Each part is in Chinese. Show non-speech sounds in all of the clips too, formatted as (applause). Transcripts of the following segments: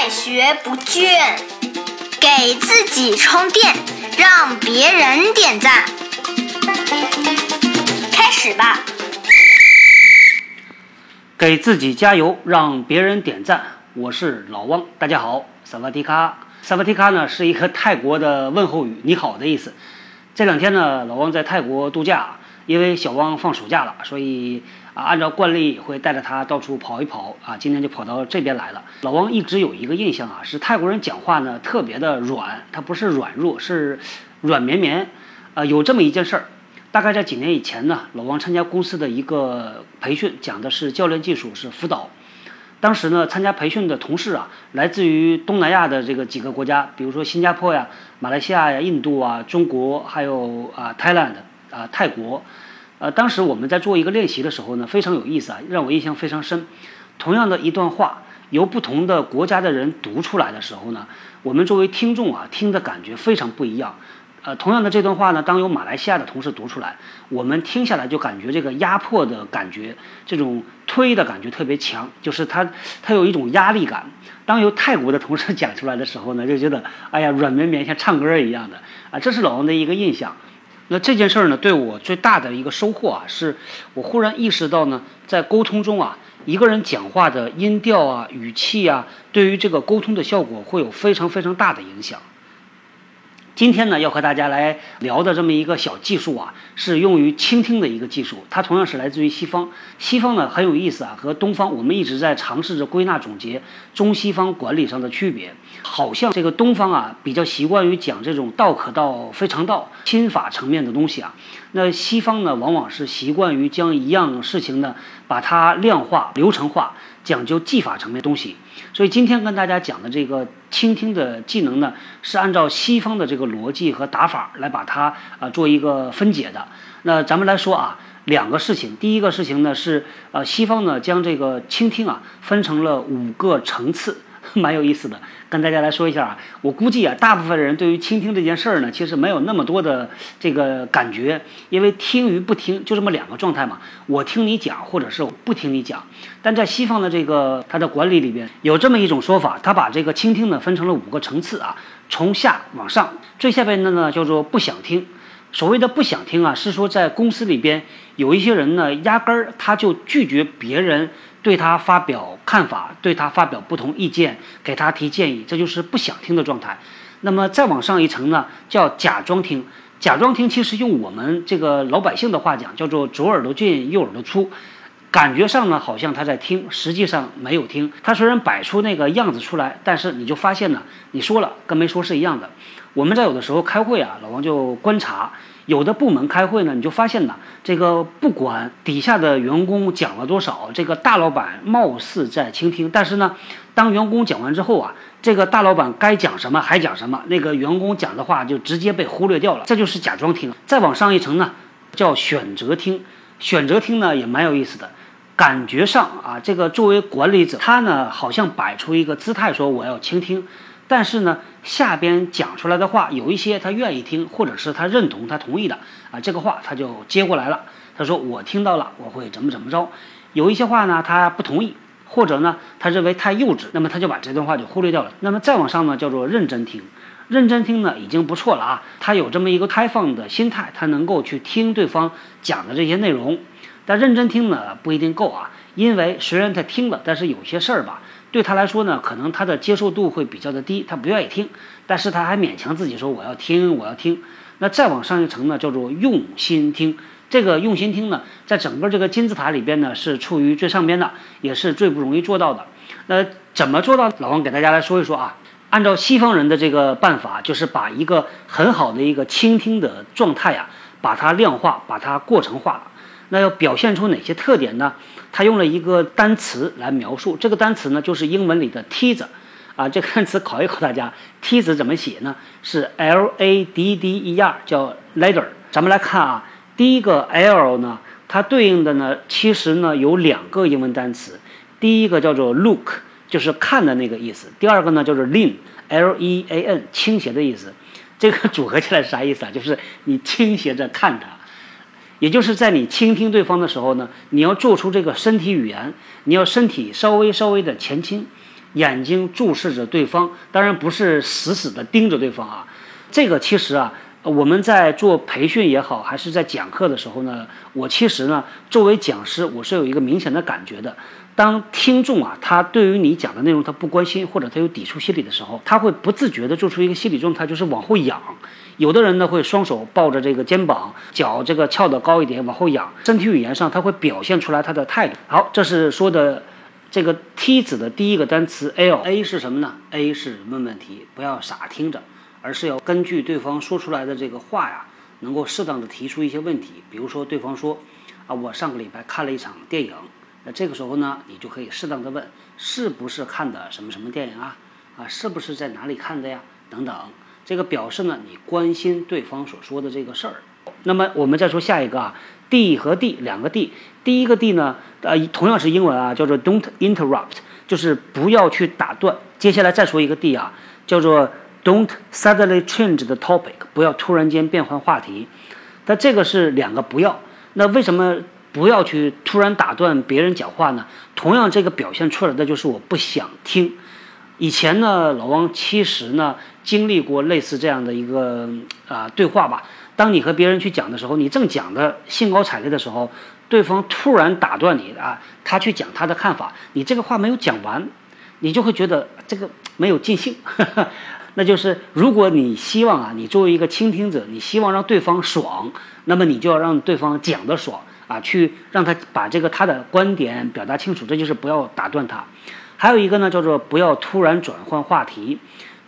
快学不倦，给自己充电，让别人点赞。开始吧。给自己加油，让别人点赞。我是老汪，大家好，萨瓦迪卡。萨瓦迪卡呢是一个泰国的问候语，你好的意思。这两天呢，老汪在泰国度假，因为小汪放暑假了，所以按照惯例会带着他到处跑一跑啊。今天就跑到这边来了。老汪一直有一个印象啊，是泰国人讲话呢特别的软，他不是软弱，是软绵绵。啊，有这么一件事儿，大概在几年以前呢，老汪参加公司的一个培训，讲的是教练技术，是辅导。当时呢，参加培训的同事啊，来自于东南亚的这个几个国家，比如说新加坡呀、马来西亚呀、印度啊、中国，还有啊 Thailand 啊泰国。呃，当时我们在做一个练习的时候呢，非常有意思啊，让我印象非常深。同样的一段话，由不同的国家的人读出来的时候呢，我们作为听众啊，听的感觉非常不一样。呃，同样的这段话呢，当由马来西亚的同事读出来，我们听下来就感觉这个压迫的感觉，这种推的感觉特别强，就是它它有一种压力感。当由泰国的同事 (laughs) 讲出来的时候呢，就觉得哎呀软绵绵像唱歌一样的啊，这是老王的一个印象。那这件事儿呢，对我最大的一个收获啊，是我忽然意识到呢，在沟通中啊，一个人讲话的音调啊、语气啊，对于这个沟通的效果会有非常非常大的影响。今天呢，要和大家来聊的这么一个小技术啊，是用于倾听的一个技术。它同样是来自于西方。西方呢很有意思啊，和东方我们一直在尝试着归纳总结中西方管理上的区别。好像这个东方啊比较习惯于讲这种道可道非常道心法层面的东西啊，那西方呢往往是习惯于将一样事情呢把它量化流程化。讲究技法层面东西，所以今天跟大家讲的这个倾听的技能呢，是按照西方的这个逻辑和打法来把它啊做一个分解的。那咱们来说啊，两个事情。第一个事情呢是呃西方呢将这个倾听啊分成了五个层次。(laughs) 蛮有意思的，跟大家来说一下啊。我估计啊，大部分人对于倾听这件事儿呢，其实没有那么多的这个感觉，因为听与不听就这么两个状态嘛。我听你讲，或者是我不听你讲。但在西方的这个它的管理里边，有这么一种说法，他把这个倾听呢分成了五个层次啊，从下往上，最下边的呢叫做不想听。所谓的不想听啊，是说在公司里边有一些人呢，压根儿他就拒绝别人。对他发表看法，对他发表不同意见，给他提建议，这就是不想听的状态。那么再往上一层呢，叫假装听。假装听其实用我们这个老百姓的话讲，叫做左耳朵进右耳朵出。感觉上呢，好像他在听，实际上没有听。他虽然摆出那个样子出来，但是你就发现呢，你说了跟没说是一样的。我们在有的时候开会啊，老王就观察。有的部门开会呢，你就发现呢，这个不管底下的员工讲了多少，这个大老板貌似在倾听，但是呢，当员工讲完之后啊，这个大老板该讲什么还讲什么，那个员工讲的话就直接被忽略掉了，这就是假装听。再往上一层呢，叫选择听，选择听呢也蛮有意思的，感觉上啊，这个作为管理者，他呢好像摆出一个姿态说我要倾听。但是呢，下边讲出来的话有一些他愿意听，或者是他认同、他同意的啊，这个话他就接过来了。他说我听到了，我会怎么怎么着。有一些话呢，他不同意，或者呢，他认为太幼稚，那么他就把这段话就忽略掉了。那么再往上呢，叫做认真听。认真听呢，已经不错了啊。他有这么一个开放的心态，他能够去听对方讲的这些内容。但认真听呢，不一定够啊，因为虽然他听了，但是有些事儿吧。对他来说呢，可能他的接受度会比较的低，他不愿意听，但是他还勉强自己说我要听，我要听。那再往上一层呢，叫做用心听。这个用心听呢，在整个这个金字塔里边呢，是处于最上边的，也是最不容易做到的。那怎么做到？老王给大家来说一说啊。按照西方人的这个办法，就是把一个很好的一个倾听的状态啊，把它量化，把它过程化了。那要表现出哪些特点呢？他用了一个单词来描述，这个单词呢就是英文里的梯子，啊，这个单词考一考大家，梯子怎么写呢？是 L A D D E R，叫 ladder。咱们来看啊，第一个 L 呢，它对应的呢，其实呢有两个英文单词，第一个叫做 look，就是看的那个意思；第二个呢就是 lean，L E A N，倾斜的意思。这个组合起来是啥意思啊？就是你倾斜着看它。也就是在你倾听对方的时候呢，你要做出这个身体语言，你要身体稍微稍微的前倾，眼睛注视着对方，当然不是死死的盯着对方啊。这个其实啊，我们在做培训也好，还是在讲课的时候呢，我其实呢，作为讲师，我是有一个明显的感觉的。当听众啊，他对于你讲的内容他不关心，或者他有抵触心理的时候，他会不自觉地做出一个心理状态，就是往后仰。有的人呢会双手抱着这个肩膀，脚这个翘得高一点，往后仰。身体语言上他会表现出来他的态度。好，这是说的这个梯子的第一个单词 L，A 是什么呢？A 是问问题，不要傻听着。而是要根据对方说出来的这个话呀，能够适当的提出一些问题。比如说，对方说：“啊，我上个礼拜看了一场电影。”那这个时候呢，你就可以适当的问：“是不是看的什么什么电影啊？啊，是不是在哪里看的呀？”等等，这个表示呢，你关心对方所说的这个事儿。那么我们再说下一个啊，D 和 D 两个 D。第一个 D 呢，呃，同样是英文啊，叫做 Don't interrupt，就是不要去打断。接下来再说一个 D 啊，叫做。Don't suddenly change the topic，不要突然间变换话题。但这个是两个不要。那为什么不要去突然打断别人讲话呢？同样，这个表现出来的就是我不想听。以前呢，老王其实呢经历过类似这样的一个啊对话吧。当你和别人去讲的时候，你正讲的兴高采烈的时候，对方突然打断你啊，他去讲他的看法，你这个话没有讲完，你就会觉得这个没有尽兴。(laughs) 那就是，如果你希望啊，你作为一个倾听者，你希望让对方爽，那么你就要让对方讲得爽啊，去让他把这个他的观点表达清楚。这就是不要打断他。还有一个呢，叫做不要突然转换话题。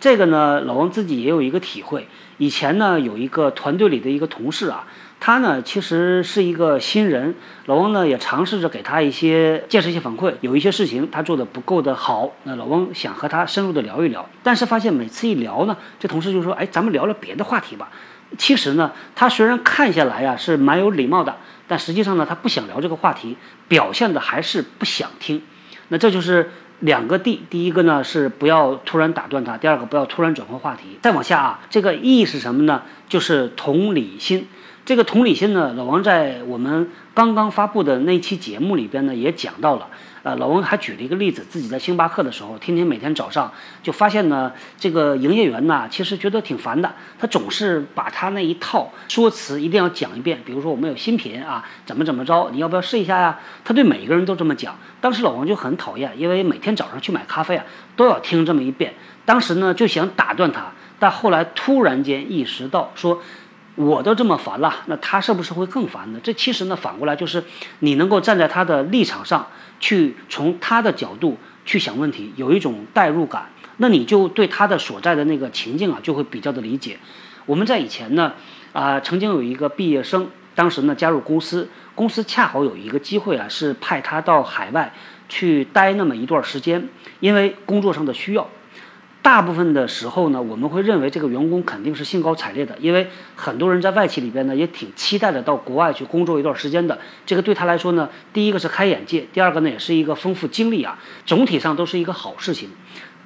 这个呢，老王自己也有一个体会。以前呢，有一个团队里的一个同事啊。他呢，其实是一个新人，老王呢也尝试着给他一些建设、一些反馈，有一些事情他做的不够的好，那老王想和他深入的聊一聊，但是发现每次一聊呢，这同事就说：“哎，咱们聊聊别的话题吧。”其实呢，他虽然看下来呀是蛮有礼貌的，但实际上呢，他不想聊这个话题，表现的还是不想听。那这就是两个 D，第一个呢是不要突然打断他，第二个不要突然转换话题。再往下啊，这个 E 是什么呢？就是同理心。这个同理心呢，老王在我们刚刚发布的那期节目里边呢也讲到了。呃，老王还举了一个例子，自己在星巴克的时候，天天每天早上就发现呢，这个营业员呢其实觉得挺烦的，他总是把他那一套说辞一定要讲一遍。比如说我们有新品啊，怎么怎么着，你要不要试一下呀？他对每一个人都这么讲。当时老王就很讨厌，因为每天早上去买咖啡啊都要听这么一遍。当时呢就想打断他，但后来突然间意识到说。我都这么烦了，那他是不是会更烦呢？这其实呢，反过来就是你能够站在他的立场上去，从他的角度去想问题，有一种代入感，那你就对他的所在的那个情境啊，就会比较的理解。我们在以前呢，啊，曾经有一个毕业生，当时呢加入公司，公司恰好有一个机会啊，是派他到海外去待那么一段时间，因为工作上的需要。大部分的时候呢，我们会认为这个员工肯定是兴高采烈的，因为很多人在外企里边呢也挺期待的到国外去工作一段时间的。这个对他来说呢，第一个是开眼界，第二个呢也是一个丰富经历啊，总体上都是一个好事情。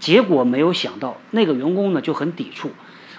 结果没有想到，那个员工呢就很抵触。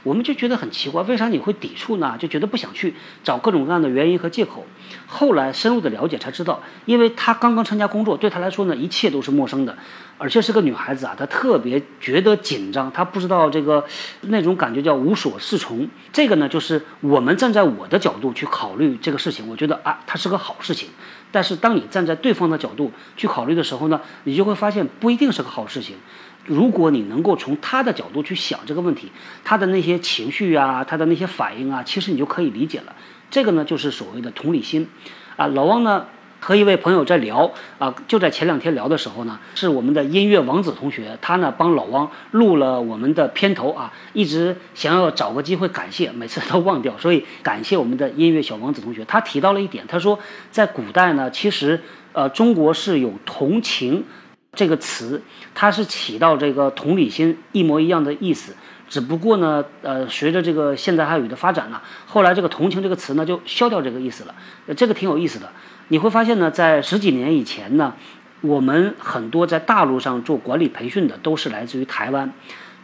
我们就觉得很奇怪，为啥你会抵触呢？就觉得不想去，找各种各样的原因和借口。后来深入的了解才知道，因为他刚刚参加工作，对他来说呢，一切都是陌生的，而且是个女孩子啊，她特别觉得紧张，她不知道这个那种感觉叫无所适从。这个呢，就是我们站在我的角度去考虑这个事情，我觉得啊，它是个好事情。但是当你站在对方的角度去考虑的时候呢，你就会发现不一定是个好事情。如果你能够从他的角度去想这个问题，他的那些情绪啊，他的那些反应啊，其实你就可以理解了。这个呢，就是所谓的同理心。啊，老汪呢和一位朋友在聊啊，就在前两天聊的时候呢，是我们的音乐王子同学，他呢帮老汪录了我们的片头啊，一直想要找个机会感谢，每次都忘掉，所以感谢我们的音乐小王子同学。他提到了一点，他说在古代呢，其实呃中国是有同情。这个词，它是起到这个同理心一模一样的意思，只不过呢，呃，随着这个现代汉语的发展呢，后来这个同情这个词呢就消掉这个意思了。这个挺有意思的。你会发现呢，在十几年以前呢，我们很多在大陆上做管理培训的都是来自于台湾。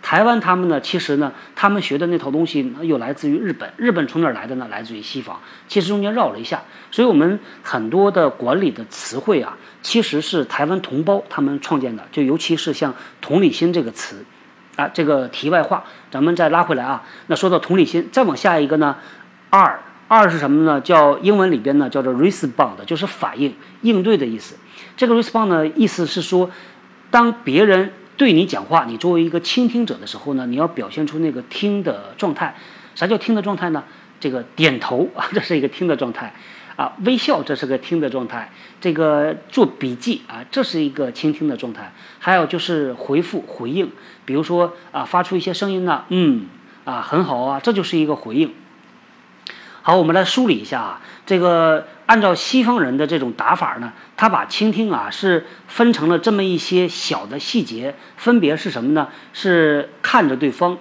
台湾他们呢，其实呢，他们学的那套东西又来自于日本，日本从哪儿来的呢？来自于西方，其实中间绕了一下，所以我们很多的管理的词汇啊，其实是台湾同胞他们创建的，就尤其是像同理心这个词，啊，这个题外话，咱们再拉回来啊。那说到同理心，再往下一个呢二二是什么呢？叫英文里边呢叫做 respond，就是反应、应对的意思。这个 respond 呢，意思是说，当别人对你讲话，你作为一个倾听者的时候呢，你要表现出那个听的状态。啥叫听的状态呢？这个点头啊，(laughs) 这是一个听的状态；啊，微笑，这是个听的状态；这个做笔记啊，这是一个倾听的状态。还有就是回复回应，比如说啊，发出一些声音呢，嗯，啊，很好啊，这就是一个回应。好，我们来梳理一下啊，这个按照西方人的这种打法呢，他把倾听啊是分成了这么一些小的细节，分别是什么呢？是看着对方，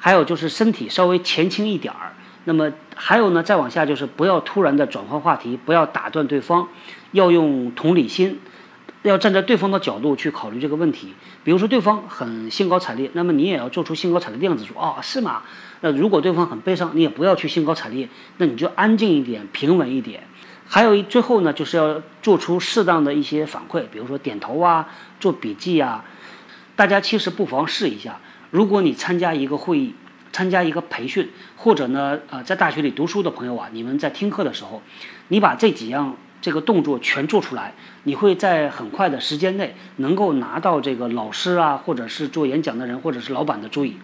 还有就是身体稍微前倾一点儿，那么还有呢，再往下就是不要突然的转换话题，不要打断对方，要用同理心。要站在对方的角度去考虑这个问题，比如说对方很兴高采烈，那么你也要做出兴高采烈的样子，说哦是吗？那如果对方很悲伤，你也不要去兴高采烈，那你就安静一点，平稳一点。还有一最后呢，就是要做出适当的一些反馈，比如说点头啊，做笔记啊。大家其实不妨试一下，如果你参加一个会议，参加一个培训，或者呢呃在大学里读书的朋友啊，你们在听课的时候，你把这几样。这个动作全做出来，你会在很快的时间内能够拿到这个老师啊，或者是做演讲的人，或者是老板的注意，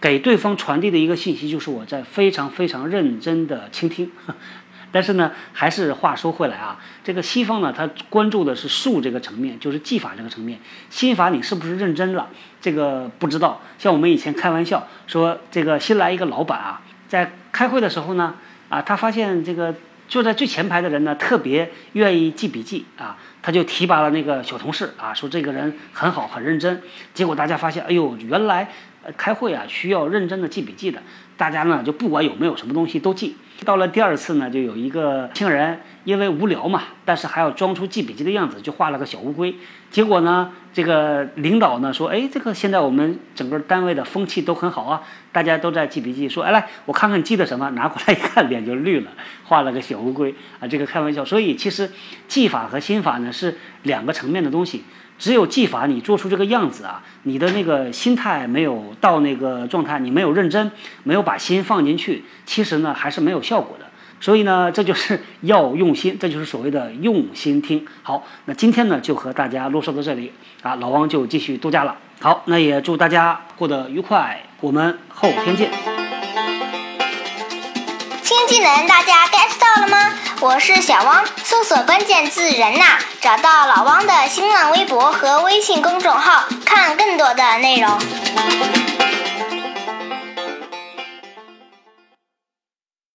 给对方传递的一个信息就是我在非常非常认真的倾听。(laughs) 但是呢，还是话说回来啊，这个西方呢，他关注的是术这个层面，就是技法这个层面，心法你是不是认真了，这个不知道。像我们以前开玩笑说，这个新来一个老板啊，在开会的时候呢，啊，他发现这个。坐在最前排的人呢，特别愿意记笔记啊，他就提拔了那个小同事啊，说这个人很好，很认真。结果大家发现，哎呦，原来开会啊需要认真的记笔记的。大家呢就不管有没有什么东西都记。到了第二次呢，就有一个青人因为无聊嘛，但是还要装出记笔记的样子，就画了个小乌龟。结果呢，这个领导呢说，哎，这个现在我们整个单位的风气都很好啊，大家都在记笔记。说，哎，来我看看记的什么，拿过来一看，脸就绿了，画了个小乌龟啊，这个开玩笑。所以其实技法和心法呢是两个层面的东西。只有技法，你做出这个样子啊，你的那个心态没有到那个状态，你没有认真，没有把心放进去，其实呢还是没有效果的。所以呢，这就是要用心，这就是所谓的用心听。好，那今天呢就和大家啰嗦到这里啊，老王就继续度假了。好，那也祝大家过得愉快，我们后天见。新技能大家 get 到了吗？我是小汪，搜索关键字“人呐”，找到老汪的新浪微博和微信公众号，看更多的内容。